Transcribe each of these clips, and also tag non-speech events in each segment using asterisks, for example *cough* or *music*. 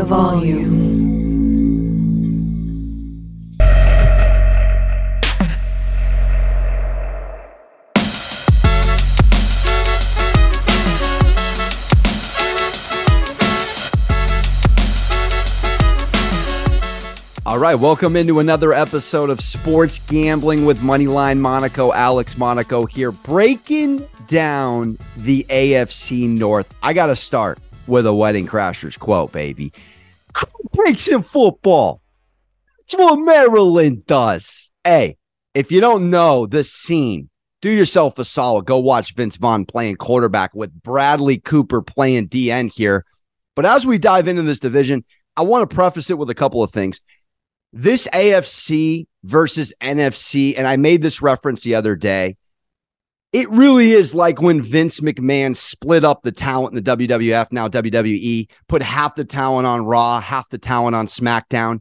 the volume. All right, welcome into another episode of Sports Gambling with Moneyline Monaco. Alex Monaco here, breaking down the AFC North. I got to start with a Wedding Crashers quote, baby. Breaks in football. That's what Maryland does. Hey, if you don't know the scene, do yourself a solid. Go watch Vince Vaughn playing quarterback with Bradley Cooper playing DN here. But as we dive into this division, I want to preface it with a couple of things this AFC versus NFC, and I made this reference the other day. It really is like when Vince McMahon split up the talent in the WWF, now WWE, put half the talent on Raw, half the talent on SmackDown.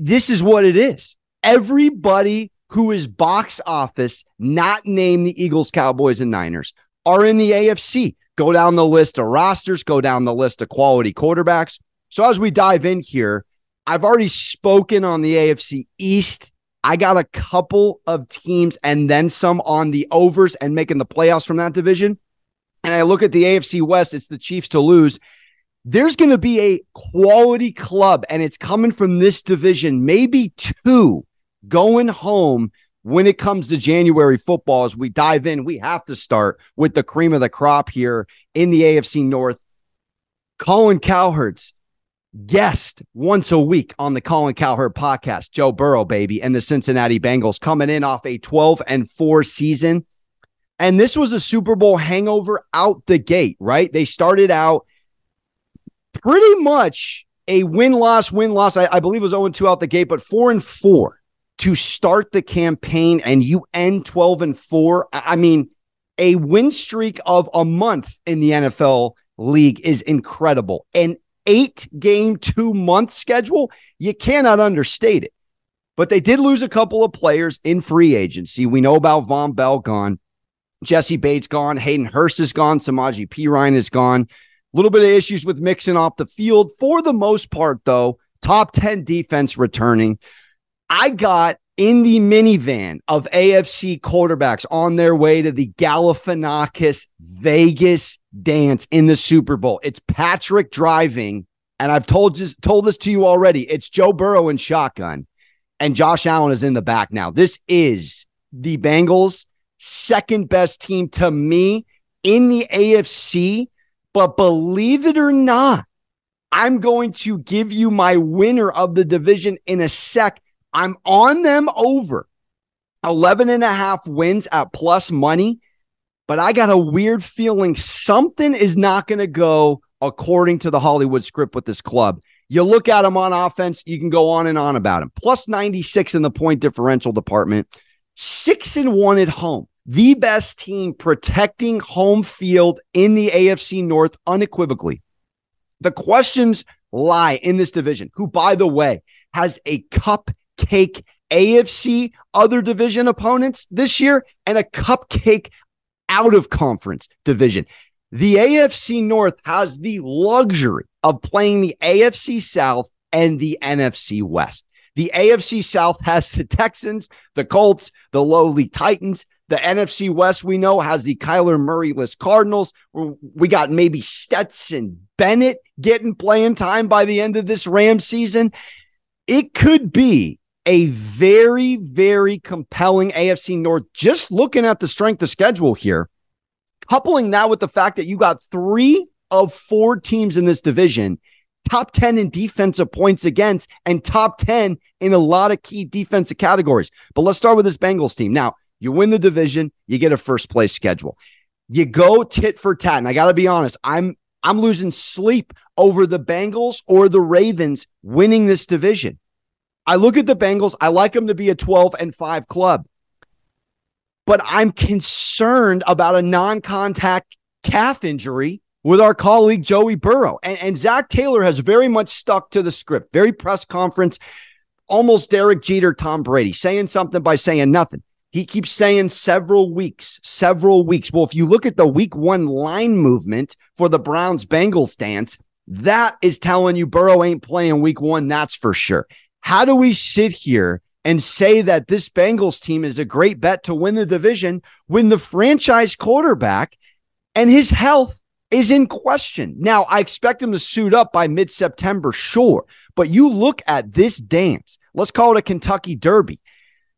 This is what it is. Everybody who is box office, not named the Eagles, Cowboys, and Niners, are in the AFC. Go down the list of rosters, go down the list of quality quarterbacks. So as we dive in here, I've already spoken on the AFC East. I got a couple of teams and then some on the overs and making the playoffs from that division. And I look at the AFC West, it's the Chiefs to lose. There's going to be a quality club, and it's coming from this division, maybe two going home when it comes to January football. As we dive in, we have to start with the cream of the crop here in the AFC North. Colin Cowherds guest once a week on the Colin Cowherd podcast, Joe Burrow, baby, and the Cincinnati Bengals coming in off a 12 and 4 season. And this was a Super Bowl hangover out the gate, right? They started out pretty much a win loss, win loss. I, I believe it was 0 2 out the gate, but 4 and 4 to start the campaign, and you end 12 and 4. I mean, a win streak of a month in the NFL league is incredible. And eight game, two month schedule, you cannot understate it. But they did lose a couple of players in free agency. We know about Vonn Bell gone, Jessie Bates gone, Hayden Hurst is gone, Samaje Perine is gone. A little bit of issues with mixing off the field. For the most part, though, top 10 defense returning. I got in the minivan of AFC quarterbacks on their way to the Galifianakis Vegas dance in the Super Bowl. It's Patrick driving, and I've told told this to you already. It's Joe Burrow in shotgun, and Josh Allen is in the back now. This is the Bengals' second best team to me in the AFC. But believe it or not, I'm going to give you my winner of the division in a sec. I'm on them over 11 and a half wins at plus money, but I got a weird feeling something is not going to go according to the Hollywood script with this club. You look at them on offense, you can go on and on about them. Plus 96 in the point differential department, six and one at home. The best team protecting home field in the AFC North unequivocally. The questions lie in this division, who, by the way, has a cup cupcake AFC other division opponents this year and a cupcake out of conference division. The AFC North has the luxury of playing the AFC South and the NFC West. The AFC South has the Texans, the Colts, the lowly Titans. The NFC West, we know, has the Kyler Murray-less Cardinals. We got maybe Stetson Bennett getting playing time by the end of this Ram season. It could be a very, very compelling AFC North. Just looking at the strength of schedule here, coupling that with the fact that you got three of four teams in this division, top 10 in defensive points against, and top 10 in a lot of key defensive categories. But let's start with this Bengals team. Now, you win the division, you get a first place schedule. You go tit for tat. And I got to be honest, I'm I'm losing sleep over the Bengals or the Ravens winning this division. I look at the Bengals. I like them to be a 12 and 5 club. But I'm concerned about a non contact calf injury with our colleague Joey Burrow. And, and Zac Taylor has very much stuck to the script, very press conference, almost Derek Jeter, Tom Brady, saying something by saying nothing. He keeps saying several weeks, several weeks. Well, if you look at the week one line movement for the Browns Bengals dance, That is telling you Burrow ain't playing week one. That's for sure. How do we sit here and say that this Bengals team is a great bet to win the division when the franchise quarterback and his health is in question? Now, I expect him to suit up by mid September, sure. But you look at this dance, let's call it a Kentucky Derby.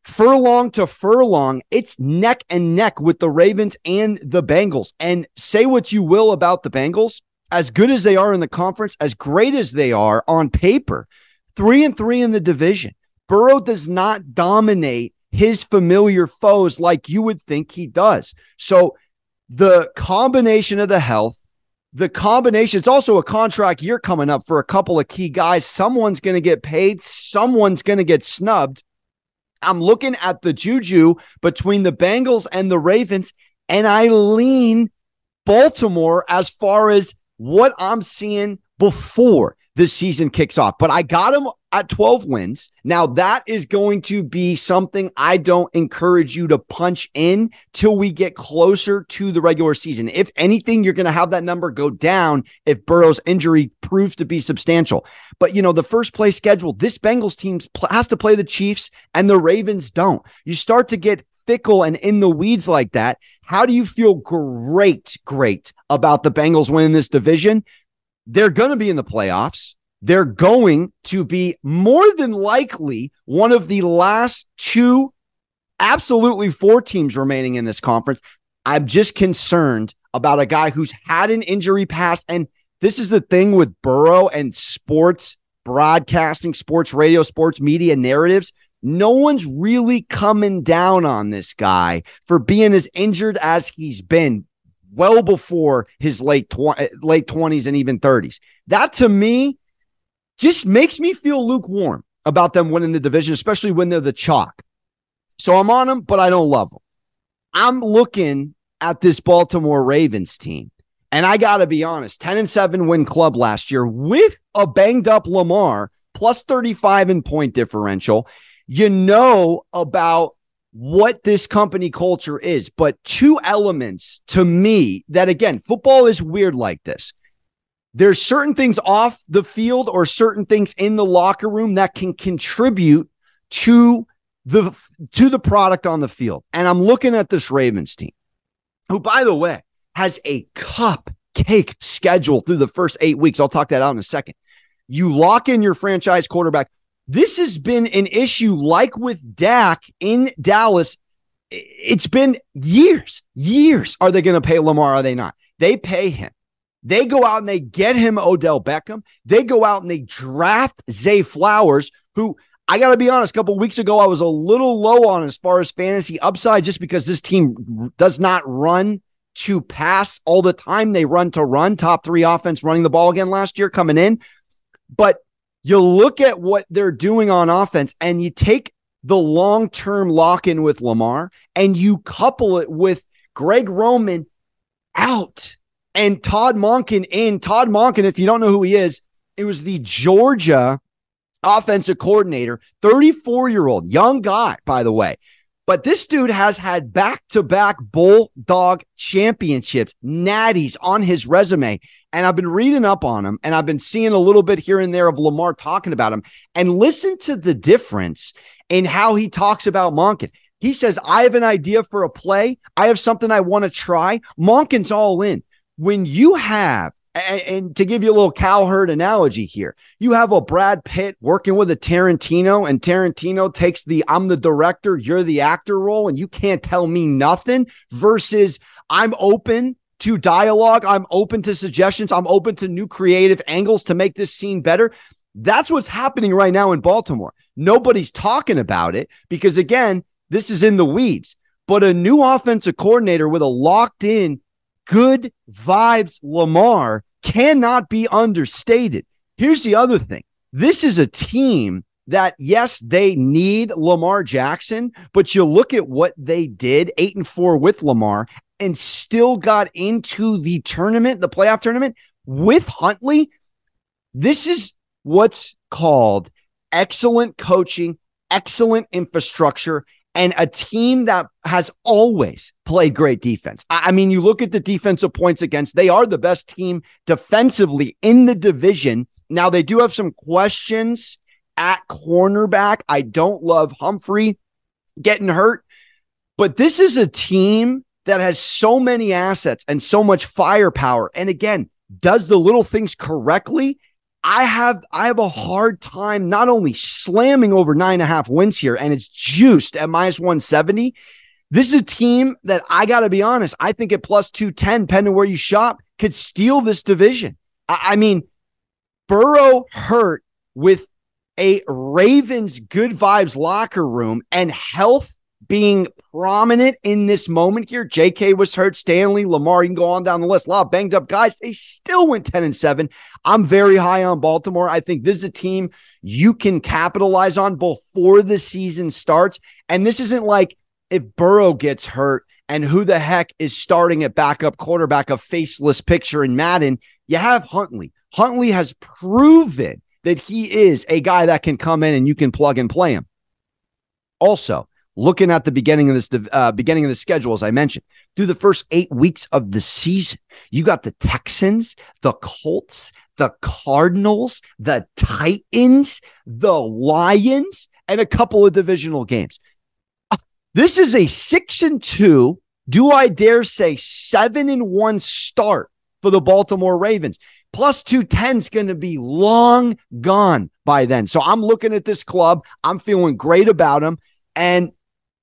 Furlong to furlong, it's neck and neck with the Ravens and the Bengals. And say what you will about the Bengals, as good as they are in the conference, as great as they are on paper, three and three in the division. Burrow does not dominate his familiar foes like you would think he does. So the combination of the health, the combination, it's also a contract year coming up for a couple of key guys. Someone's going to get paid, someone's going to get snubbed. I'm looking at the juju between the Bengals and the Ravens, and I lean Baltimore as far as what I'm seeing before this season kicks off. But I got him at 12 wins. Now, that is going to be something I don't encourage you to punch in till we get closer to the regular season. If anything, you're going to have that number go down if Burrow's injury proves to be substantial. But, you know, the first play schedule, this Bengals team has to play the Chiefs and the Ravens don't. You start to get fickle and in the weeds like that. How do you feel great, great about the Bengals winning this division? They're going to be in the playoffs. They're going to be more than likely one of the last two, absolutely four teams remaining in this conference. I'm just concerned about a guy who's had an injury past. And this is the thing with Burrow and sports broadcasting, sports radio, sports media narratives. No one's really coming down on this guy for being as injured as he's been well before his late tw- eh, late 20s and even 30s. That to me just makes me feel lukewarm about them winning the division, especially when they're the chalk. So I'm on them, but I don't love them. I'm looking at this Baltimore Ravens team. And I got to be honest, 10 and 7 win club last year with a banged up Lamar, plus 35 in point differential. You know about what this company culture is. But two elements to me that, again, football is weird like this. There's certain things off the field or certain things in the locker room that can contribute to the to the product on the field. And I'm looking at this Ravens team, who, by the way, has a cupcake schedule through the first eight weeks. I'll talk that out in a second. You lock in your franchise quarterback. This has been an issue like with Dak in Dallas. It's been years, years. Are they going to pay Lamar? Are they not? They pay him. They go out and they get him Odell Beckham. They go out and they draft Zay Flowers, who I got to be honest, a couple weeks ago, I was a little low on as far as fantasy upside just because this team does not run to pass all the time. They run to run, top three offense running the ball again last year coming in. But you look at what they're doing on offense and you take the long term lock in with Lamar and you couple it with Greg Roman out and Todd Monken in. Todd Monken, if you don't know who he is, it was the Georgia offensive coordinator, 34 year old, young guy, by the way. But this dude has had back to back Bulldog championships, natties on his resume. And I've been reading up on him and I've been seeing a little bit here and there of Lamar talking about him. And listen to the difference in how he talks about Monken. He says, I have an idea for a play. I have something I want to try. Monken's all in. When you have and, and, to give you a little cowherd analogy here, you have a Brad Pitt working with a Tarantino, and Tarantino takes the I'm the director, you're the actor role, and you can't tell me nothing, versus I'm open to dialogue, I'm open to suggestions, I'm open to new creative angles to make this scene better. That's what's happening right now in Baltimore. Nobody's talking about it because, again, this is in the weeds. But a new offensive coordinator with a locked in, good vibes Lamar cannot be understated. Here's the other thing this is a team that, yes, they need Lamar Jackson, but you look at what they did eight and four with Lamar and still got into the tournament, the playoff tournament with Huntley. This is what's called excellent coaching, excellent infrastructure, and a team that has always played great defense. I mean, you look at the defensive points against, they are the best team defensively in the division. Now, they do have some questions at cornerback. I don't love Humphrey getting hurt, but this is a team that has so many assets and so much firepower. And again, does the little things correctly I have I have a hard time not only slamming over nine and a half wins here, and it's juiced at minus 170. This is a team that I got to be honest, I think at plus 210, depending where you shop, could steal this division. I, I mean, Burrow hurt with a Ravens good vibes locker room and health being prominent in this moment here. JK was hurt, Stanley, Lamar, you can go on down the list. A lot of banged up guys. They still went 10 and 7. I'm very high on Baltimore. I think this is a team you can capitalize on before the season starts. And this isn't like if Burrow gets hurt and who the heck is starting at backup quarterback, a faceless picture in Madden. You have Huntley. Huntley has proven that he is a guy that can come in and you can plug and play him. Also, looking at the beginning of this uh, beginning of the schedule, as I mentioned, through the first eight weeks of the season, you got the Texans, the Colts, the Cardinals, the Titans, the Lions, and a couple of divisional games. This is a six and two. Do I dare say seven and one start for the Baltimore Ravens? Plus 210 is going to be long gone by then. So I'm looking at this club. I'm feeling great about them. And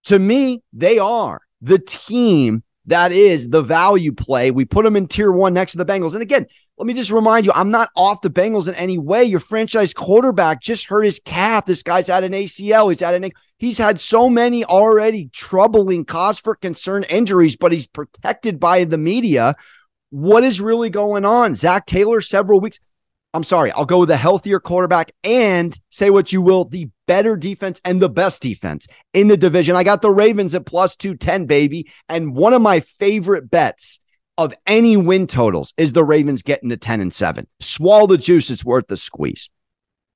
to me, they are the team that is the value play. We put them in tier one next to the Bengals. And again, let me just remind you, I'm not off the Bengals in any way. Your franchise quarterback just hurt his calf. This guy's had an ACL. He's had an he's had so many already troubling cause for concern injuries, but he's protected by the media. What is really going on? Zac Taylor, several weeks. I'm sorry, I'll go with a healthier quarterback and say what you will, the better defense and the best defense in the division. I got the Ravens at plus 210, baby. And one of my favorite bets of any win totals is the Ravens getting to 10 and 7. Swallow the juice, it's worth the squeeze.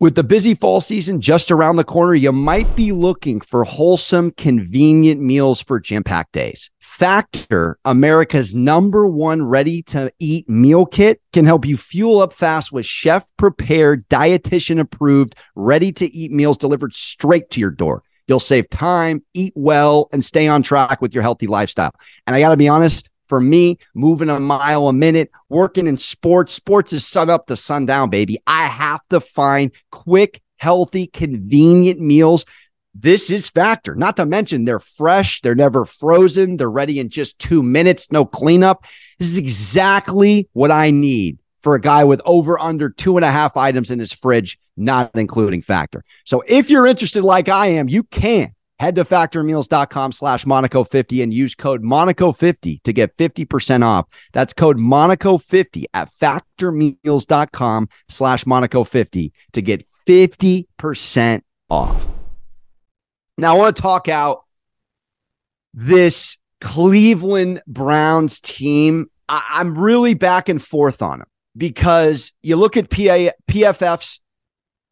With the busy fall season just around the corner, you might be looking for wholesome, convenient meals for jam packed days. Factor, America's number one ready to eat meal kit, can help you fuel up fast with chef prepared, dietitian approved, ready to eat meals delivered straight to your door. You'll save time, eat well, and stay on track with your healthy lifestyle. And I got to be honest, for me, moving a mile a minute, working in sports, sports is sun up to sundown, baby. I have to find quick, healthy, convenient meals. This is factor. Not to mention they're fresh, they're never frozen, they're ready in just two minutes, no cleanup. This is exactly what I need for a guy with over under two and a half items in his fridge, not including factor. So if you're interested, like I am, you can Head to factormeals.com slash Monaco50 and use code Monaco50 to get 50% off. That's code Monaco50 at factormeals.com slash Monaco50 to get 50% off. Now, I want to talk out this Cleveland Browns team. I- am really back and forth on them because you look at PA- PFF's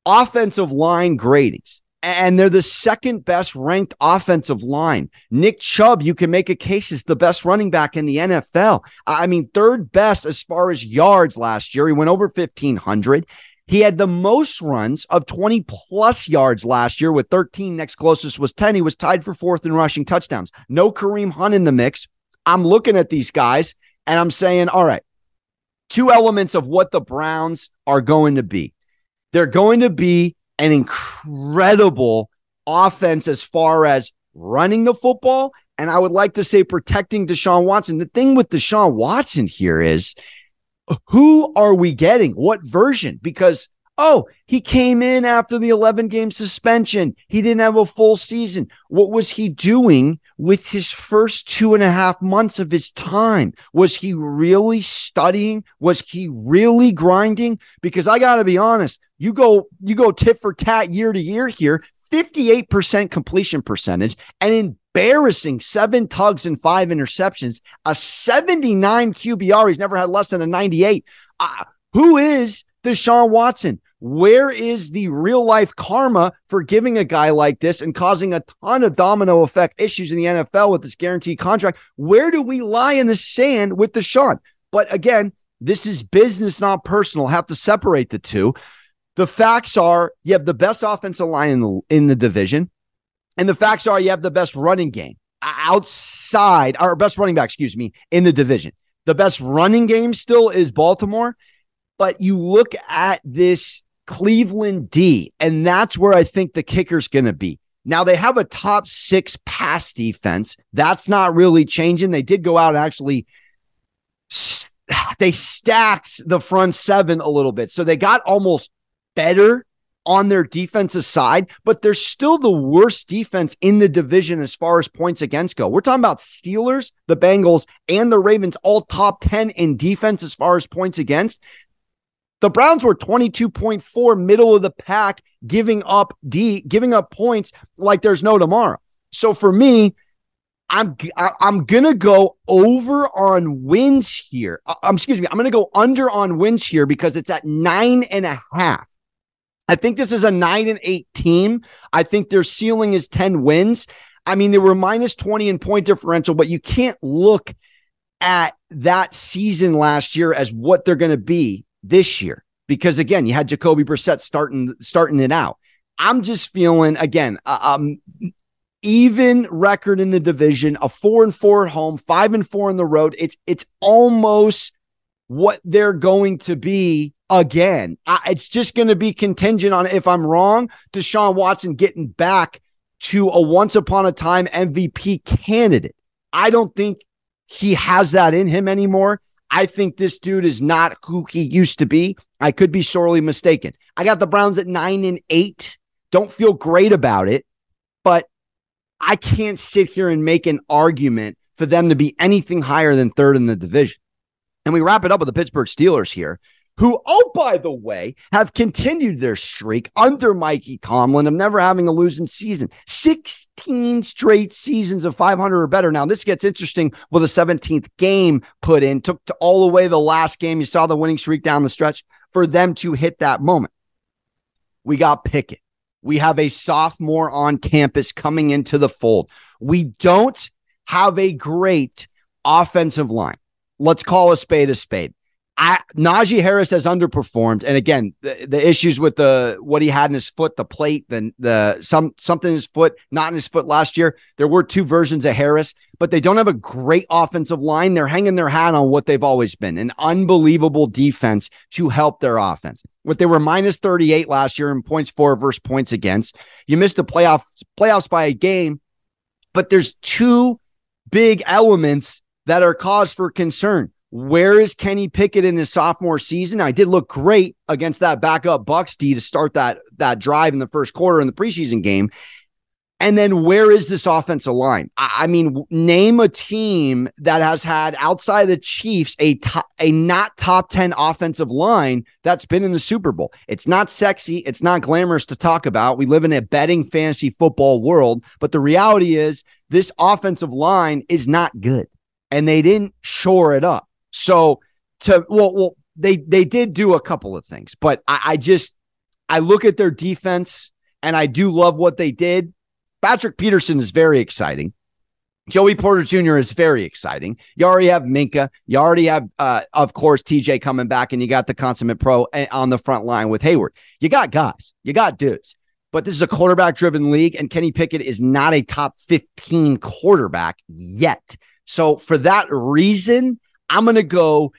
offensive line gradings and they're the second best ranked offensive line. Nick Chubb, you can make a case, is the best running back in the NFL. I mean, third best as far as yards last year. He went over 1,500. He had the most runs of 20 plus yards last year with 13. Next closest was 10. He was tied for fourth in rushing touchdowns. No Kareem Hunt in the mix. I'm looking at these guys and I'm saying, all right, two elements of what the Browns are going to be. They're going to be an incredible offense as far as running the football. And I would like to say protecting Deshaun Watson. The thing with Deshaun Watson here is who are we getting? What version? Because Oh, he came in after the 11 game suspension. He didn't have a full season. What was he doing with his first two and a half months of his time? Was he really studying? Was he really grinding? Because I got to be honest, you go, you go tit for tat year to year here, 58% completion percentage and embarrassing seven tugs and five interceptions, a 79 QBR. He's never had less than a 98. Uh, who is Deshaun Watson? Where is the real life karma for giving a guy like this and causing a ton of domino effect issues in the NFL with this guaranteed contract? Where do we lie in the sand with Deshaun? But again, this is business, not personal. Have to separate the two. The facts are you have the best offensive line in the in the division, and the facts are you have the best running game uh, outside, our best running back, excuse me, in the division. The best running game still is Baltimore, but you look at this Cleveland D, and that's where I think the kicker's going to be. Now they have a top six pass defense. That's not really changing. They did go out and actually they stacked the front seven a little bit. So they got almost better on their defensive side, but they're still the worst defense in the division as far as points against go. We're talking about Steelers, the Bengals, and the Ravens, all top 10 in defense as far as points against. The Browns were 22.4 middle of the pack, giving up D, giving up points like there's no tomorrow. So for me, I'm I'm gonna go over on wins here. Um, excuse me, I'm gonna go under on wins here because it's at nine and a half. I think this is a nine and eight team. I think their ceiling is 10 wins. I mean, they were minus 20 in point differential, but you can't look at that season last year as what they're going to be this year. Because again, you had Jacoby Brissett starting starting it out. I'm just feeling again, uh, um, even record in the division, a four and four at home, five and four on the road. It's it's almost what they're going to be again. I, it's just going to be contingent on if I'm wrong, Deshaun Watson getting back to a once upon a time MVP candidate. I don't think he has that in him anymore. I think this dude is not who he used to be. I could be sorely mistaken. I got the Browns at nine and eight. Don't feel great about it, but I can't sit here and make an argument for them to be anything higher than third in the division. And we wrap it up with the Pittsburgh Steelers here, who, oh, by the way, have continued their streak under Mikey Tomlin of never having a losing season. 16 straight seasons of 500 or better. Now, this gets interesting with a 17th game put in, took to all the way the last game. You saw the winning streak down the stretch for them to hit that moment. We got Pickett. We have a sophomore on campus coming into the fold. We don't have a great offensive line let's call a spade a spade. I, Najee Harris has underperformed, and again, the, the issues with the what he had in his foot, the plate, then the some something in his foot, not in his foot last year. There were two versions of Harris, but they don't have a great offensive line. They're hanging their hat on what they've always been, an unbelievable defense to help their offense. What they were minus 38 last year in points for versus points against. You missed the playoff playoffs by a game, but there's two big elements that are cause for concern. Where is Kenny Pickett in his sophomore season? I did look great against that backup Bucks D to start that that drive in the first quarter in the preseason game. And then where is this offensive line? I mean, name a team that has had outside the Chiefs a a not top 10 offensive line that's been in the Super Bowl. It's not sexy, it's not glamorous to talk about. We live in a betting fantasy football world, but the reality is this offensive line is not good and they didn't shore it up. So to well, well, they they did do a couple of things, but I, I just I look at their defense and I do love what they did. Patrick Peterson is very exciting. Joey Porter Jr. is very exciting. You already have Minkah. You already have, uh, of course, TJ coming back, and you got the consummate pro on the front line with Heyward. You got guys, you got dudes, but this is a quarterback driven league, and Kenny Pickett is not a top 15 quarterback yet. So for that reason, I'm going to go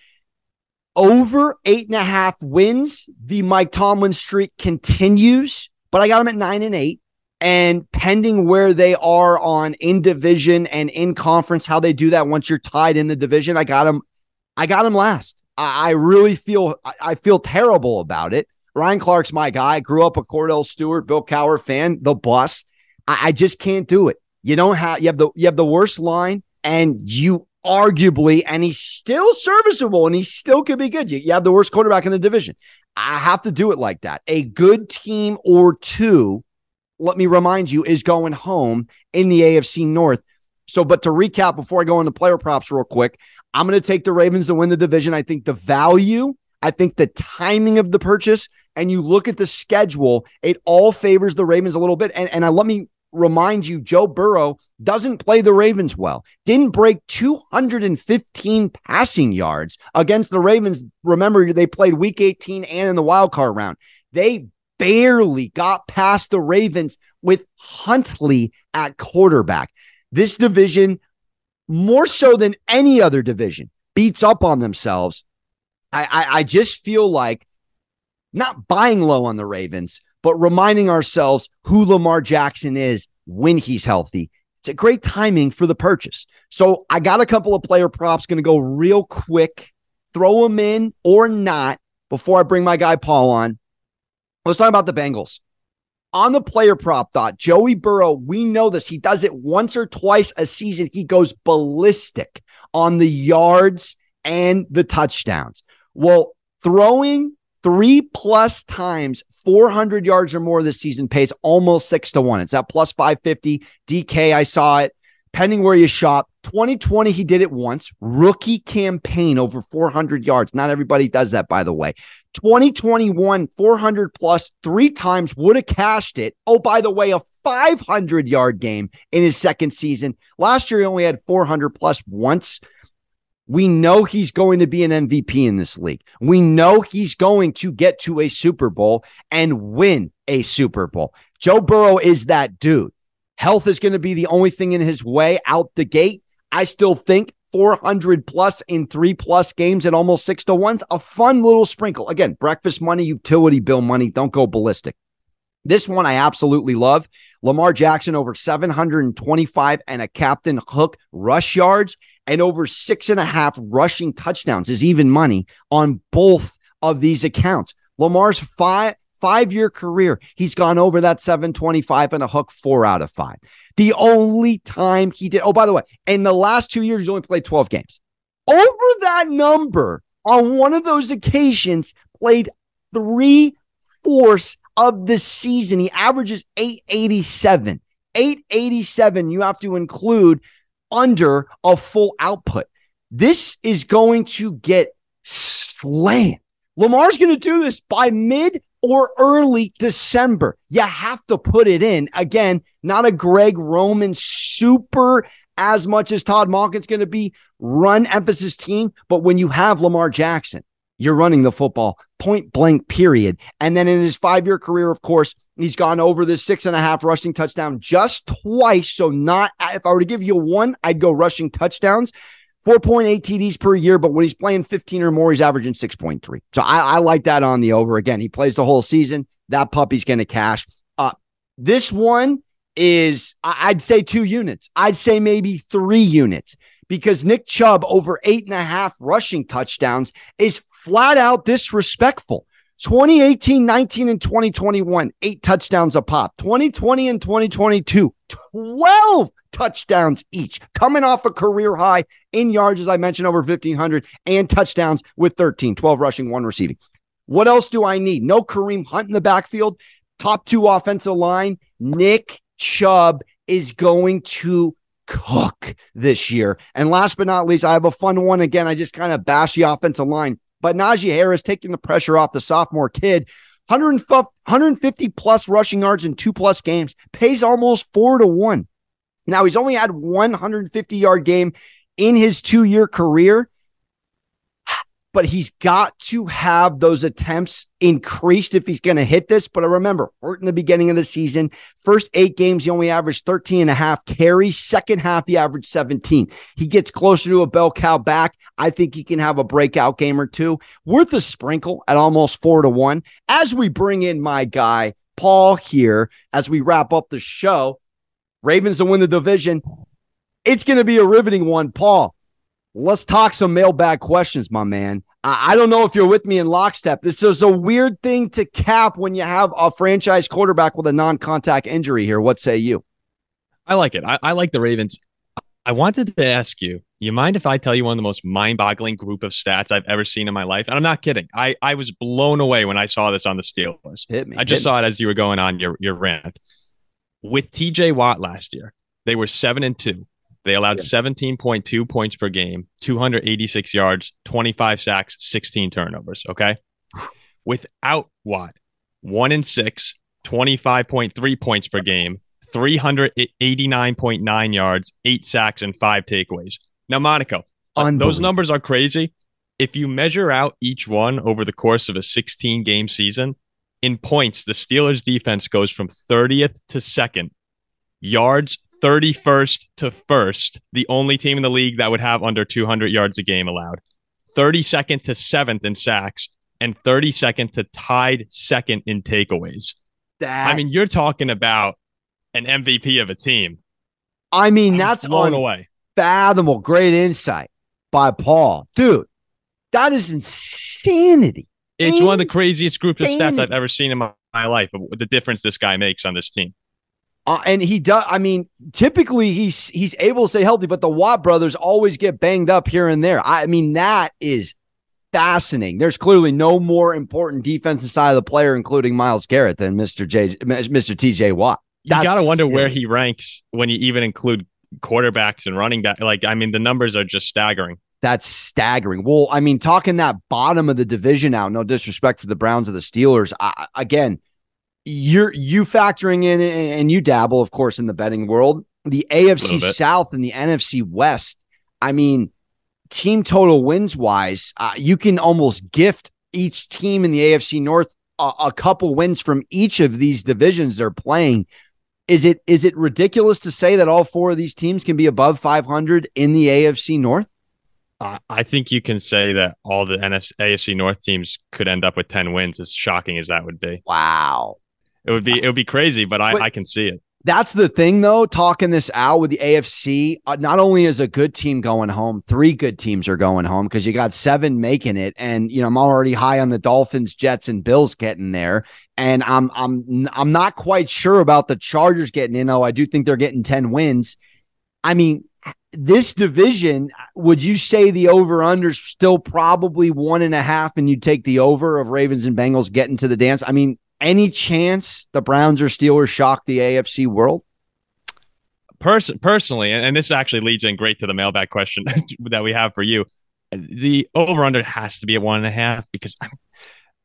over eight and a half wins. The Mike Tomlin streak continues, but I got them at nine and eight. And pending where they are on in division and in conference, how they do that once you're tied in the division, I got them. I got them last. I, I really feel I feel terrible about it. Ryan Clark's my guy. Grew up a Kordell Stewart, Bill Cowher fan. The bus. I, I just can't do it. You don't have you have the you have the worst line and you arguably, and he's still serviceable and he still could be good. You, you have the worst quarterback in the division. I have to do it like that. A good team or two, let me remind you, is going home in the AFC North. So, but to recap before I go into player props real quick, I'm going to take the Ravens to win the division. I think the value I think the timing of the purchase and you look at the schedule, it all favors the Ravens a little bit. And, and I, let me remind you, Joe Burrow doesn't play the Ravens well. Didn't break 215 passing yards against the Ravens. Remember, they played week 18 and in the wild card round. They barely got past the Ravens with Huntley at quarterback. This division, more so than any other division, beats up on themselves. I, I, I just feel like not buying low on the Ravens, but reminding ourselves who Lamar Jackson is when he's healthy. It's a great timing for the purchase. So I got a couple of player props, going to go real quick, throw them in or not before I bring my guy Paul on. Let's talk about the Bengals. On the player prop thought, Joey Burrow, we know this. He does it once or twice a season. He goes ballistic on the yards and the touchdowns. Well, throwing three plus times 400 yards or more this season pays almost six to one. It's at plus 550. DK, I saw it. Pending where you shop. 2020, he did it once. Rookie campaign over 400 yards. Not everybody does that, by the way. 2021, 400 plus three times would have cashed it. Oh, by the way, a 500 yard game in his second season. Last year, he only had 400 plus once. We know he's going to be an MVP in this league. We know he's going to get to a Super Bowl and win a Super Bowl. Joe Burrow is that dude. Health is going to be the only thing in his way out the gate. I still think 400 plus in three plus games at almost six to one's a fun little sprinkle. Again, breakfast money, utility bill money. Don't go ballistic. This one I absolutely love. Lamar Jackson over 725 and a captain hook rush yards and over six and a half rushing touchdowns is even money on both of these accounts. Lamar's five five year career, he's gone over that 725 and a hook four out of five. The only time he did, oh, by the way, in the last two years, he's only played 12 games. Over that number on one of those occasions, played three fourths of the season. He averages 887. 887, you have to include under a full output. This is going to get slammed. Lamar's going to do this by mid or early December. You have to put it in. Again, not a Greg Roman super as much as Todd Monken's going to be run emphasis team. But when you have Lamar Jackson, you're running the football point blank, period. And then in his five year career, of course, he's gone over this six and a half rushing touchdown just twice. So, not if I were to give you one, I'd go rushing touchdowns. 4.8 TDs per year, but when he's playing 15 or more, he's averaging 6.3. So I, I like that on the over. Again, he plays the whole season. That puppy's going to cash. Uh, this one is, I'd say two units. I'd say maybe three units because Nick Chubb over eight and a half rushing touchdowns is flat out disrespectful. 2018, 19, and 2021, eight touchdowns a pop. 2020 and 2022, 12 touchdowns each, coming off a career high in yards, as I mentioned, over 1,500, and touchdowns with 13, 12 rushing, one receiving. What else do I need? No Kareem Hunt in the backfield. Top two offensive line. Nick Chubb is going to cook this year. And last but not least, I have a fun one. Again, I just kind of bash the offensive line, but Najee Harris taking the pressure off the sophomore kid. 150 plus rushing yards in two plus games pays almost four to one. Now, he's only had 150 yard game in his two year career, but he's got to have those attempts increased if he's going to hit this. But I remember, hurt in the beginning of the season. First eight games, he only averaged 13 and a half carries. Second half, he averaged 17. He gets closer to a bell cow back. I think he can have a breakout game or two. Worth a sprinkle at almost four to one. As we bring in my guy, Paul, here, as we wrap up the show, Ravens to win the division. It's going to be a riveting one. Paul, let's talk some mailbag questions, my man. I, I don't know if you're with me in lockstep. This is a weird thing to cap when you have a franchise quarterback with a non contact injury here. What say you? I like it. I, I like the Ravens. I wanted to ask you, you mind if I tell you one of the most mind-boggling group of stats I've ever seen in my life? And I'm not kidding. I, I was blown away when I saw this on the Steelers. Hit me. I just saw me. it as you were going on your, your rant with TJ Watt last year, they were seven and two. They allowed 17.2 points per game, 286 yards, 25 sacks, 16 turnovers. Okay. Without Watt, one in six, 25.3 points per game, 389.9 yards, eight sacks, and five takeaways. Now, Monaco, uh, those numbers are crazy. If you measure out each one over the course of a 16 game season, in points, the Steelers defense goes from 30th to second, yards 31st to first, the only team in the league that would have under 200 yards a game allowed, 32nd to seventh in sacks, and 32nd to tied second in takeaways. That, I mean, you're talking about an MVP of a team. I mean, I'm that's blown away. Fathomable. Great insight by Paul. Dude, that is insanity. It's insanity. one of the craziest groups of stats I've ever seen in my, my life. The difference this guy makes on this team. Uh, and he does. I mean, typically he's he's able to stay healthy, but the Watt brothers always get banged up here and there. I mean, that is fascinating. There's clearly no more important defensive side of the player, including Myles Garrett, than Mr. J, Mr. TJ Watt. That's you got to wonder where he ranks when you even include quarterbacks and running back. Like, I mean, the numbers are just staggering. That's staggering. Well, I mean, talking that bottom of the division now, no disrespect for the Browns or the Steelers. I, again, you're you factoring in and you dabble, of course, in the betting world. The AFC South and the NFC West. I mean, team total wins wise, uh, you can almost gift each team in the AFC North a, a couple wins from each of these divisions they're playing. Is it is it ridiculous to say that all four of these teams can be above 500 in the AFC North? I think you can say that all the NFC, AFC North teams could end up with 10 wins, as shocking as that would be. Wow. It would be it would be crazy, but I, but, I can see it. That's the thing, though. Talking this out with the AFC, uh, not only is a good team going home, three good teams are going home because you got seven making it, and you know I'm already high on the Dolphins, Jets, and Bills getting there, and I'm I'm I'm not quite sure about the Chargers getting in. Oh, I do think they're getting ten wins. I mean, this division, would you say the over under is still probably one and a half, and you take the over of Ravens and Bengals getting to the dance? I mean, any chance the Browns or Steelers shock the AFC world? Pers- personally, and, and this actually leads in great to the mailbag question *laughs* that we have for you. The over under has to be at one and a half because I,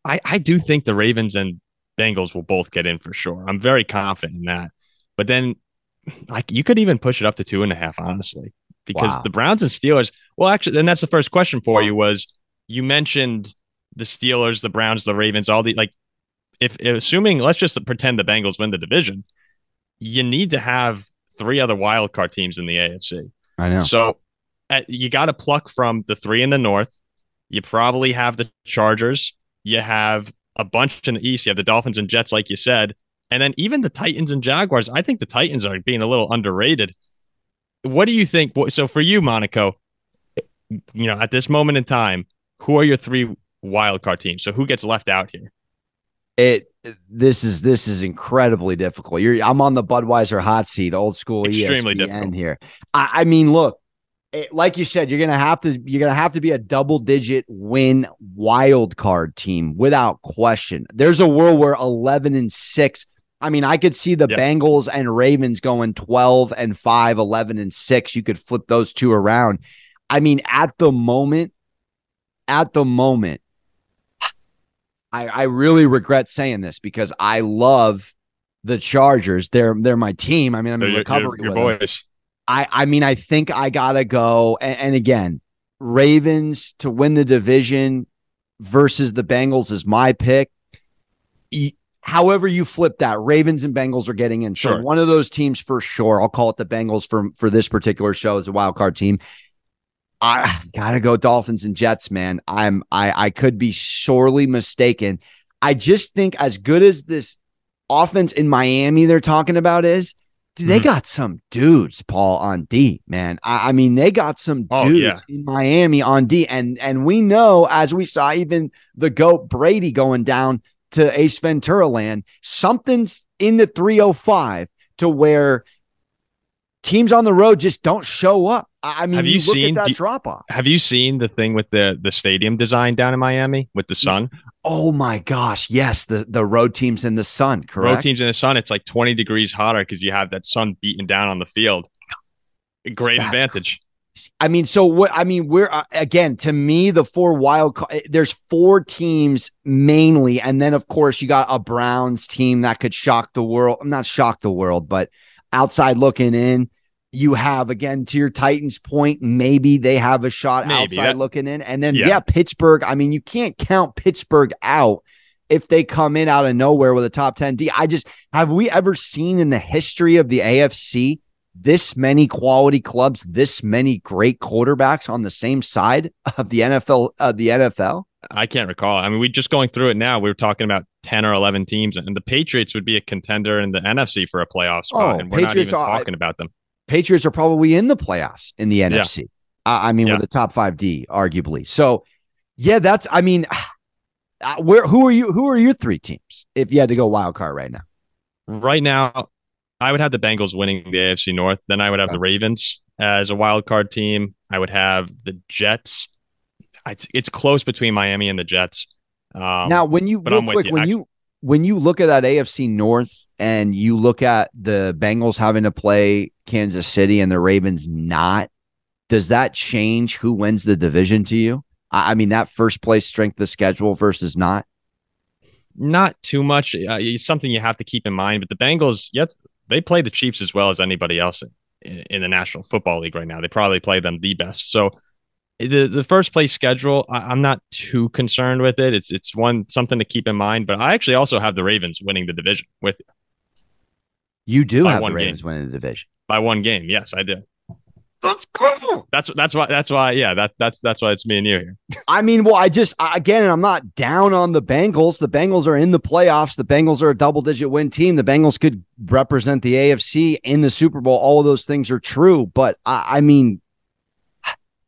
I, I do think the Ravens and Bengals will both get in for sure. I'm very confident in that. But then, like, you could even push it up to two and a half, honestly, because wow. the Browns and Steelers. Well, actually, and that's the first question for you was you mentioned the Steelers, the Browns, the Ravens, all the like if assuming let's just pretend the Bengals win the division, you need to have three other wild card teams in the AFC. I know. So uh, you got to pluck from the three in the North. You probably have the Chargers. You have a bunch in the East. You have the Dolphins and Jets, like you said, and then even the Titans and Jaguars. I think the Titans are being a little underrated. What do you think? So for you, Monaco, you know, at this moment in time, who are your three wild card teams? So who gets left out here? It this is this is incredibly difficult. You're I'm on the Budweiser hot seat, old school Extremely ESPN difficult. here. I, I mean, look, it, like you said, you're gonna have to you're gonna have to be a double digit win wild card team without question. There's a world where 11 and six. I mean, I could see the yep. Bengals and Ravens going 12 and 5, 11 and 6. You could flip those two around. I mean, at the moment, at the moment, I, I really regret saying this because I love the Chargers. They're they're my team. I mean, I'm in recovery your, your, your boys. I I mean, I think I gotta go. And, and, again, Ravens to win the division versus the Bengals is my pick. however you flip that, Ravens and Bengals are getting in. So one of those teams for sure. I'll call it the Bengals for for this particular show as a wild card team. I *sighs* gotta go Dolphins and Jets, man. I'm I I could be sorely mistaken. I just think as good as this offense in Miami they're talking about is, dude, they mm. got some dudes, Paul, on D, man. I, I mean, they got some oh, dudes yeah. in Miami on D. And and we know, as we saw even the GOAT Brady going down to Ace Ventura land, something's in the 305 to where teams on the road just don't show up. I mean, have you, you seen that drop off? Have you seen the thing with the the stadium design down in Miami with the sun? Oh my gosh, yes, the the road teams in the sun, correct? Road teams in the sun, it's like 20 degrees hotter because you have that sun beating down on the field. Great That's advantage. I mean, so what? I mean, we're uh, again to me the four wild. ca- There's four teams mainly, and then of course you got a Browns team that could shock the world. I'm not shock the world, but outside looking in, you have again to your Titans point. Maybe they have a shot Maybe, outside that- looking in, and then yeah. Yeah. Pittsburgh. I mean, you can't count Pittsburgh out if they come in out of nowhere with a top ten D. I just have we ever seen in the history of the AFC this many quality clubs, this many great quarterbacks on the same side of the NFL of the NFL? I can't recall. I mean, we just going through it now. We were talking about ten or eleven teams, and the Patriots would be a contender in the NFC for a playoff spot, Oh, and we're not Patriots even are- talking about them. Patriots are probably in the playoffs in the NFC. I I mean, Yeah. with the top five D, arguably. So, yeah, that's. I mean, *sighs* where who are you? Who are your three teams if you had to go wild card right now? Right now, I would have the Bengals winning the AFC North. Then I would have Okay. the Ravens as a wild card team. I would have the Jets. It's, it's close between Miami and the Jets. Um, now, when you but real I'm quick, you. when I- you when you look at that AFC North and you look at the Bengals having to play Kansas City and the Ravens not, does that change who wins the division to you? I, I mean, that first place strength of schedule versus not. not too much. Uh, it's something you have to keep in mind. But the Bengals, yes, they play the Chiefs as well as anybody else in, in the National Football League right now. They probably play them the best. So the the first place schedule, I, I'm not too concerned with it. It's it's one something to keep in mind. But I actually also have the Ravens winning the division with You do By have the one game. Ravens winning the division. by one game. Yes, I do. That's cool. That's that's why that's why yeah that that's that's why it's me and you here. *laughs* I mean, well, I just I- again, and I'm not down on the Bengals. The Bengals are in the playoffs. The Bengals are a double digit win team. The Bengals could represent the AFC in the Super Bowl. All of those things are true, but I, I mean,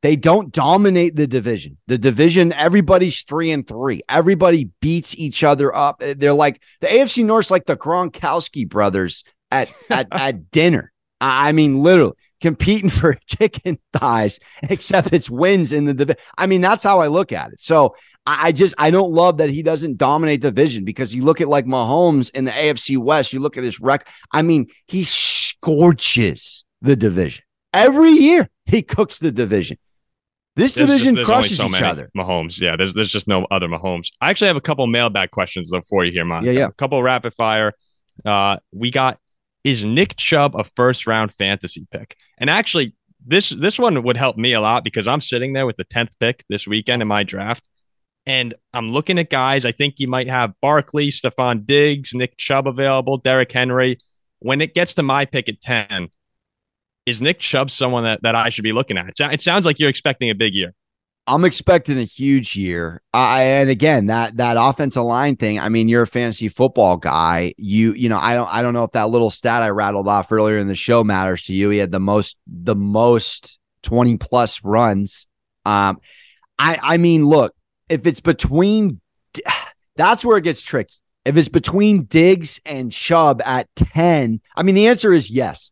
they don't dominate the division. The division, everybody's three and three. Everybody beats each other up. Eh, they're like the AFC North's like the Gronkowski brothers at at *laughs* at dinner. I mean, literally competing *laughs* for chicken thighs, except it's wins in the division. I mean, that's how I look at it. So I, I just I don't love that he doesn't dominate the division because you look at like Mahomes in the AFC West, you look at his rec. I mean, he scorches the division every year. He cooks the division. This There's division only crushes so each other. Mahomes, yeah. There's there's just no other Mahomes. I actually have a couple mailbag questions though for you here, Monaco. Yeah, yeah. A couple rapid fire. Uh, we got is Nick Chubb a first round fantasy pick? And actually, this this one would help me a lot because I'm sitting there with the tenth pick this weekend in my draft, and I'm looking at guys. I think you might have Barkley, Stefon Diggs, Nick Chubb available, Derrick Henry. When it gets to my pick at ten, is Nick Chubb someone that, that I should be looking at? It, sou- it sounds like you're expecting a big year. I'm expecting a huge year. I and again that that offensive line thing. I mean, you're a fantasy football guy. You you know I don't I don't know if that little stat I rattled off earlier in the show matters to you. He had the most the most 20 plus runs. Um, I I mean, look, if it's between, *sighs* that's where it gets tricky. If it's between Diggs and Chubb at 10, I mean, the answer is yes.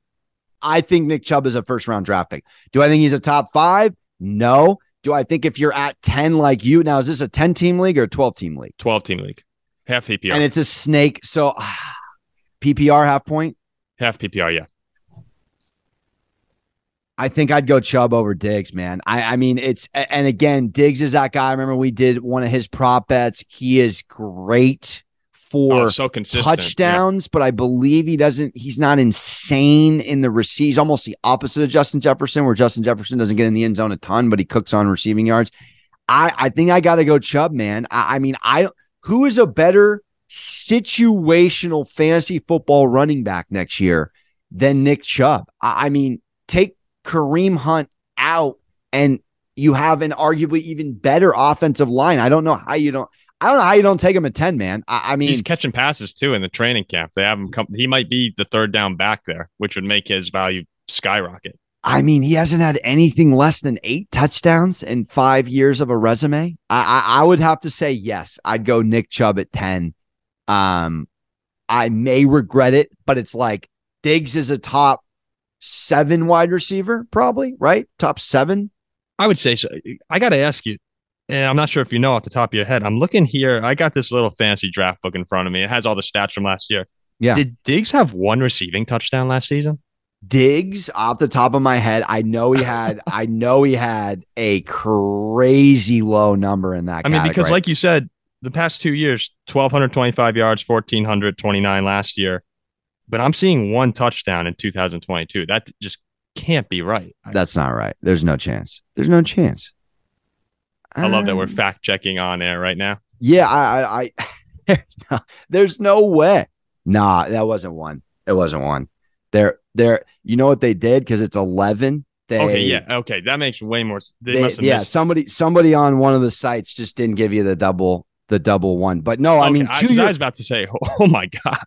I think Nick Chubb is a first round draft pick. Do I think he's a top five? No. Do I think if you're at 10 like you, now is this a 10 team league or a 12 team league? 12 team league, half PPR, And it's a snake. So *sighs* PPR half point. half PPR. Yeah. I think I'd go Chubb over Diggs, man. I, I mean, it's and again, Diggs is that guy. I remember we did one of his prop bets. He is great for Oh, so consistent. touchdowns, but I believe he doesn't. He's not insane in the receive. He's almost the opposite of Justin Jefferson, where Justin Jefferson doesn't get in the end zone a ton, but he cooks on receiving yards. I I think I got to go Chubb, man. I, I mean, I who is a better situational fantasy football running back next year than Nick Chubb? I, I mean, take Kareem Hunt out, and you have an arguably even better offensive line. I don't know how you don't. I don't know how you don't take him at ten, man. I, I mean, He's catching passes too in the training camp. They have him come. He might be the third down back there, which would make his value skyrocket. I mean, he hasn't had anything less than eight touchdowns in five years of a resume. I, I, I would have to say yes. I'd go Nick Chubb at ten. Um, I may regret it, but it's like Diggs is a top seven wide receiver, probably right, top seven. I would say so. I got to ask you, and I'm not sure if you know off the top of your head. I'm looking here. I got this little fancy draft book in front of me. It has all the stats from last year. Yeah. Did Diggs have one receiving touchdown last season? Diggs off the top of my head, I know he had *laughs* I know he had a crazy low number in that I mean, category. because like you said, the past two years, 1,225 yards, 1,429 last year. But I'm seeing one touchdown in 2022. That just can't be right. That's not right. There's no chance. There's no chance. I love that we're Um, fact checking on air right now. Yeah, I, I, I *laughs* there's no way. Nah, that wasn't one. It wasn't one. There, there. You know what they did because it's eleven. They, Okay, yeah, okay, that makes way more. They, they- must have yeah. missed. Somebody, somebody on one of the sites just didn't give you the double, the double one. But no, I Okay, mean, I, 'cause I was about to say, *laughs* oh my god,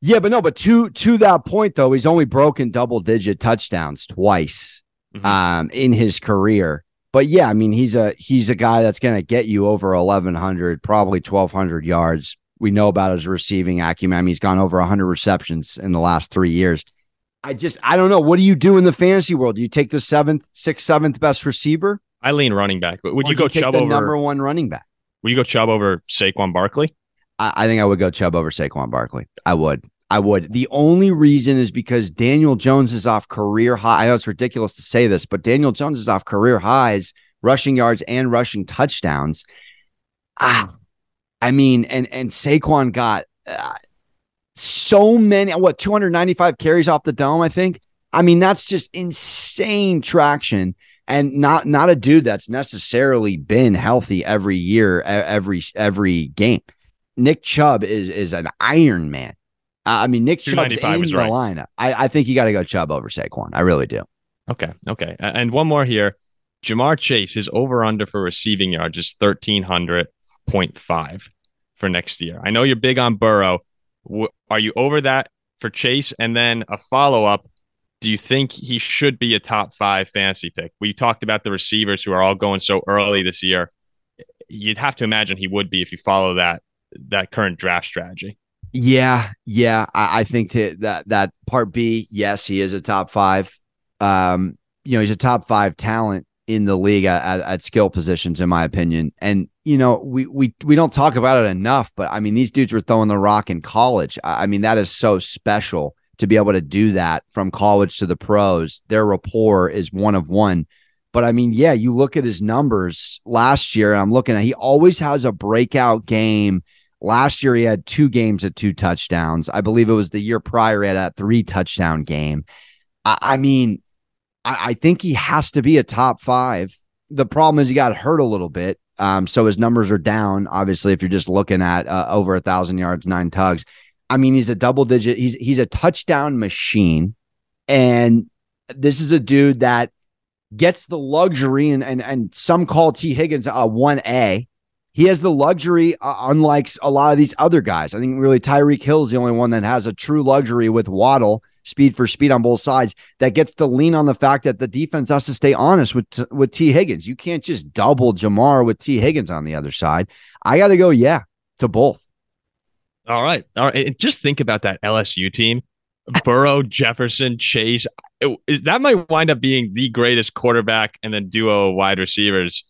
yeah, but no, but to to that point though, he's only broken double digit touchdowns twice. Mhm. um, in his career. But yeah, I mean, he's a he's a guy that's going to get you over eleven hundred, probably twelve hundred yards. We know about his receiving acumen. I mean, he's gone over hundred receptions in the last three years. I just I don't know. What do you do in the fantasy world? Do you take the seventh, sixth, seventh best receiver? I lean running back. Would you go take Chubb the over? number one running back? Would you go Chubb over Saquon Barkley? I, I think I would go Chubb over Saquon Barkley. I would. I would. The only reason is because Daniel Jones is off career high. I know it's ridiculous to say this, but Daniel Jones is off career highs, rushing yards and rushing touchdowns. Ah, I mean, and and Saquon got uh, so many. What 295 carries off the dome? I think. I mean, that's just insane traction, and not not a dude that's necessarily been healthy every year, every every game. Nick Chubb is is an Iron Man. I mean, Nick Chubb's in 295 is the lineup. I, I think you got to go Chubb over Saquon. I really do. Okay, okay, and one more here. Ja'Marr Chase, is over under for receiving yards is thirteen hundred point five for next year. I know you're big on Burrow. Are you over that for Chase? And then a follow up. Do you think he should be a top five fantasy pick? We talked about the receivers who are all going so early this year. You'd have to imagine he would be if you follow that that current draft strategy. Yeah, yeah. I, I think to that that part B, yes, he is a top five. Um, you know, he's a top five talent in the league at, at, skill positions, in my opinion. And you know, we we we don't talk about it enough, but I mean, these dudes were throwing the rock in college. I, I mean, that is so special to be able to do that from college to the pros. Their rapport is one of one. But I mean, yeah, you look at his numbers last year, and I'm looking at he always has a breakout game. Last year, he had two games at two touchdowns. I believe it was the year prior, he had that three touchdown game. I, I mean, I, I think he has to be a top five. The problem is he got hurt a little bit. Um, so his numbers are down, obviously, if you're just looking at uh, over a thousand yards, nine tugs. I mean, he's a double digit, he's he's a touchdown machine. And this is a dude that gets the luxury, and and and some call T. Higgins a 1A. He has the luxury, uh, unlike a lot of these other guys. I think really Tyreek Hill is the only one that has a true luxury with Waddle, speed for speed on both sides, that gets to lean on the fact that the defense has to stay honest with with T. Higgins. You can't just double Ja'Marr with T. Higgins on the other side. I got to go, yeah, to both. All right. All right. And just think about that LSU team. *laughs* Burrow, Jefferson, Chase. It- that might wind up being the greatest quarterback and then duo wide receivers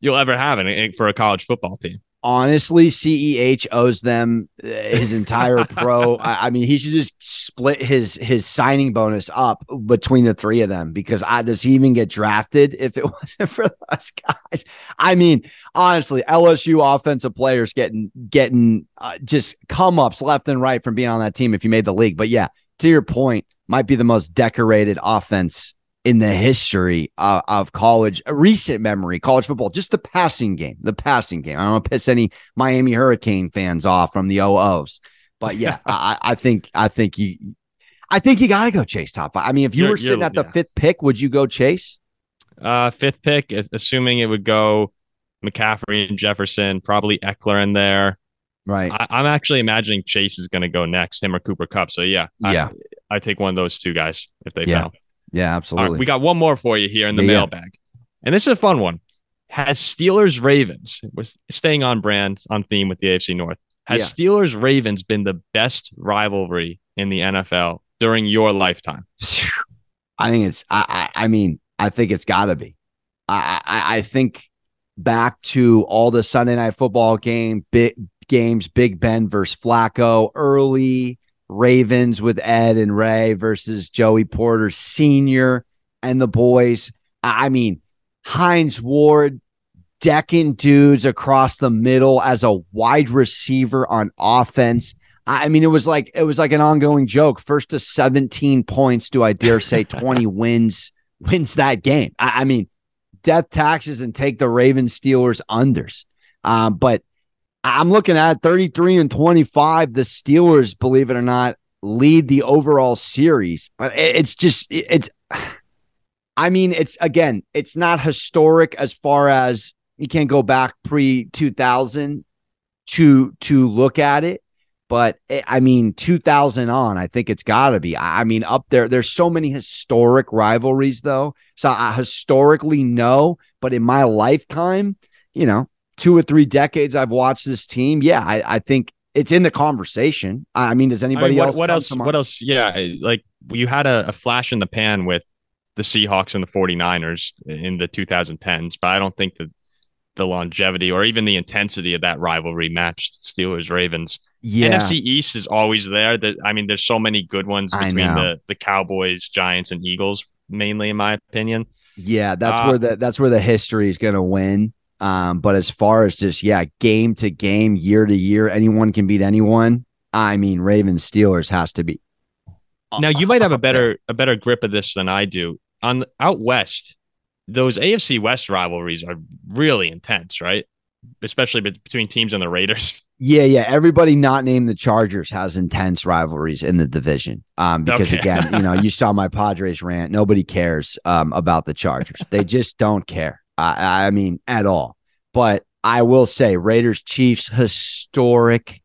you'll ever have in, for a college football team. honestly, CEH owes them uh, his entire *laughs* pro. I, I mean, he should just split his his signing bonus up between the three of them because I, does he even get drafted if it *laughs* wasn't for those guys? I mean, honestly, LSU offensive players getting getting uh, just come ups left and right from being on that team if you made the league. But yeah, to your point, might be the most decorated offense in the history uh, of college, recent memory, college football, just the passing game, the passing game. I don't want to piss any Miami Hurricane fans off from the OOs, but yeah, *laughs* I, I think I think you, I think you got to go chase top five. I mean, if you You're- were sitting at the yeah. fifth pick, would you go chase? Uh, fifth pick, assuming it would go McCaffrey and Jefferson, probably Ekeler in there. Right. I, I'm actually imagining Chase is going to go next, him or Cooper Kupp. So yeah, I- Yeah. I, take one of those two guys if they Yeah. Yeah, absolutely. right, we got one more for you here in the Yeah, yeah. mailbag. And this is a fun one. Has Steelers Ravens, was staying on brand, on theme with the AFC North, has Yeah. Steelers Ravens been the best rivalry in the NFL during your lifetime? I think it's. I. I, I mean, I think it's got to be. I, I. I think back to all the Sunday night football game, big games, Big Ben versus Flacco, early Ravens with Ed and Ray versus Joey Porter Sr. and the boys. I mean, Hines Ward decking dudes across the middle as a wide receiver on offense. I mean, it was like it was like an ongoing joke. First to 17 points, do I dare say *laughs* 20 wins wins that game? I, I, mean, death taxes and take the Ravens Steelers unders. Um, but I'm looking at 33 and 25. The Steelers, believe it or not, lead the overall series. Uh, it's just it's. *sighs* I mean, it's again, it's not historic as far as you can't go back pre 2000 to to look at it but it, I mean, 2000 on, I think it's got to be. I mean, up there, there's so many historic rivalries, though. So I historically know, but in my lifetime, you know, two or three decades I've watched this team. Yeah, I, I think it's in the conversation. I mean, does anybody I mean, what, else? What else? What else? Yeah, like you had a, a flash in the pan with the Seahawks and the 49ers in the 2010s, but I don't think that the longevity or even the intensity of that rivalry matched Steelers Ravens. Yeah. NFC East is always there. That I mean, there's so many good ones between the the Cowboys, Giants, and Eagles, mainly in my opinion. Yeah, that's uh, where the that's where the history is going to win. Um, but as far as just yeah, game to game, year to year, anyone can beat anyone. I mean, Ravens Steelers has to be. Now you might have a better a better grip of this than I do. On out west, those AFC West rivalries are really intense, right? Especially between teams and the Raiders. *laughs* Yeah, yeah. Everybody not named the Chargers has intense rivalries in the division. Um, because okay. again, you know, you saw my *laughs* Padres rant. Nobody cares um about the Chargers. they just don't care. I, I mean, at all. But I will say, Raiders Chiefs historic.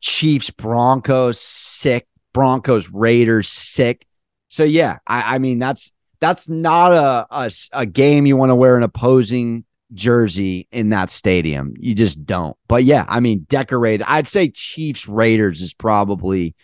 Chiefs Broncos sick. Broncos Raiders sick. So yeah, I, I mean that's that's not a, a, a game you want to wear an opposing jersey in that stadium. You just don't. But yeah, I mean, decorated. I'd say Chiefs Raiders is probably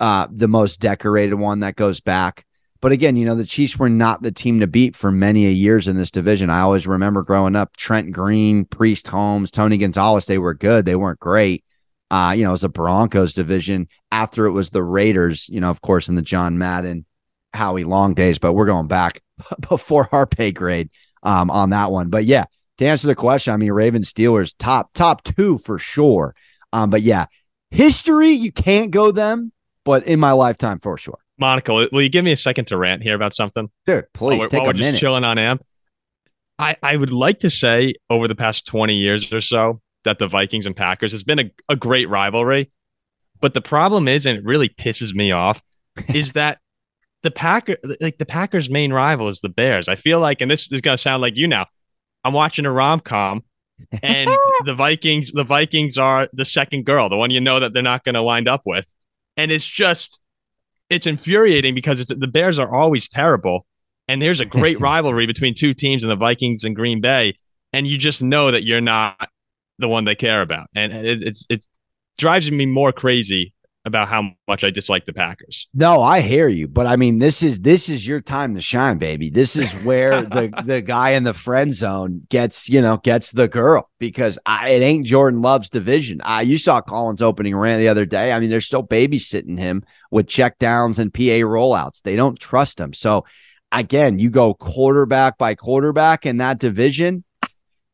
uh, the most decorated one that goes back. But again, you know, the Chiefs were not the team to beat for many a years in this division. I always remember growing up, Trent Green, Priest Holmes, Tony Gonzalez, they were good. They weren't great. Uh, you know, it was a Broncos division after it was the Raiders, you know, of course, in the John Madden Howie Long days, but we're going back *laughs* before our pay grade um, on that one. But yeah, to answer the question, I mean, Ravens Steelers top top two for sure. Um, but yeah, history you can't go them, but in my lifetime for sure. Monaco, will you give me a second to rant here about something, dude? Please while take while a minute. just chilling on amp. I I would like to say over the past twenty years or so that the Vikings and Packers has been a, a great rivalry, but the problem is, and it really pisses me off, *laughs* is that the Packer, like the Packers' main rival is the Bears. I feel like, and this is gonna sound like you now. I'm watching a rom com, and *laughs* the Vikings, the Vikings are the second girl, the one you know that they're not gonna wind up with, and it's just, it's infuriating because it's the Bears are always terrible, and there's a great *laughs* rivalry between two teams in the Vikings and Green Bay, and you just know that you're not the one they care about, and it, it's it drives me more crazy about how much I dislike the Packers. No, I hear you, but I mean, this is this is your time to shine, baby. This is where *laughs* the the guy in the friend zone gets you know gets the girl because I, it ain't Jordan Love's division. I you saw Colin's opening rant the other day. I mean, they're still babysitting him with check downs and PA rollouts. They don't trust him. So again, you go quarterback by quarterback in that division.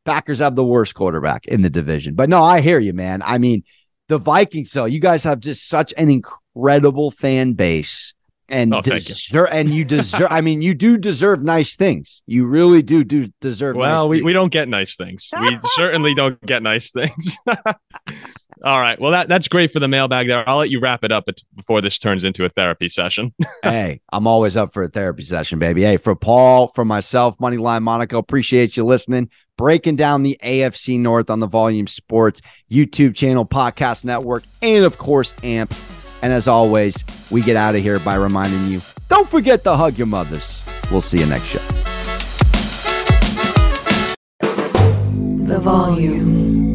Packers have the worst quarterback in the division. But no, I hear you, man. I mean, the Vikings, though, you guys have just such an incredible fan base. And oh, deserve, *laughs* and you deserve. I mean, you do deserve nice things. You really do do deserve. Well, nice we, we don't get nice things. We *laughs* certainly don't get nice things. *laughs* All right. Well, that that's great for the mailbag there. I'll let you wrap it up before this turns into a therapy session. *laughs* hey, I'm always up for a therapy session, baby. Hey, for Paul, for myself, Moneyline Monaco, appreciate you listening breaking down the AFC North on the Volume Sports YouTube channel, podcast network, and of course, AMP. And as always, we get out of here by reminding you don't forget to hug your mothers. We'll see you next show. The Volume.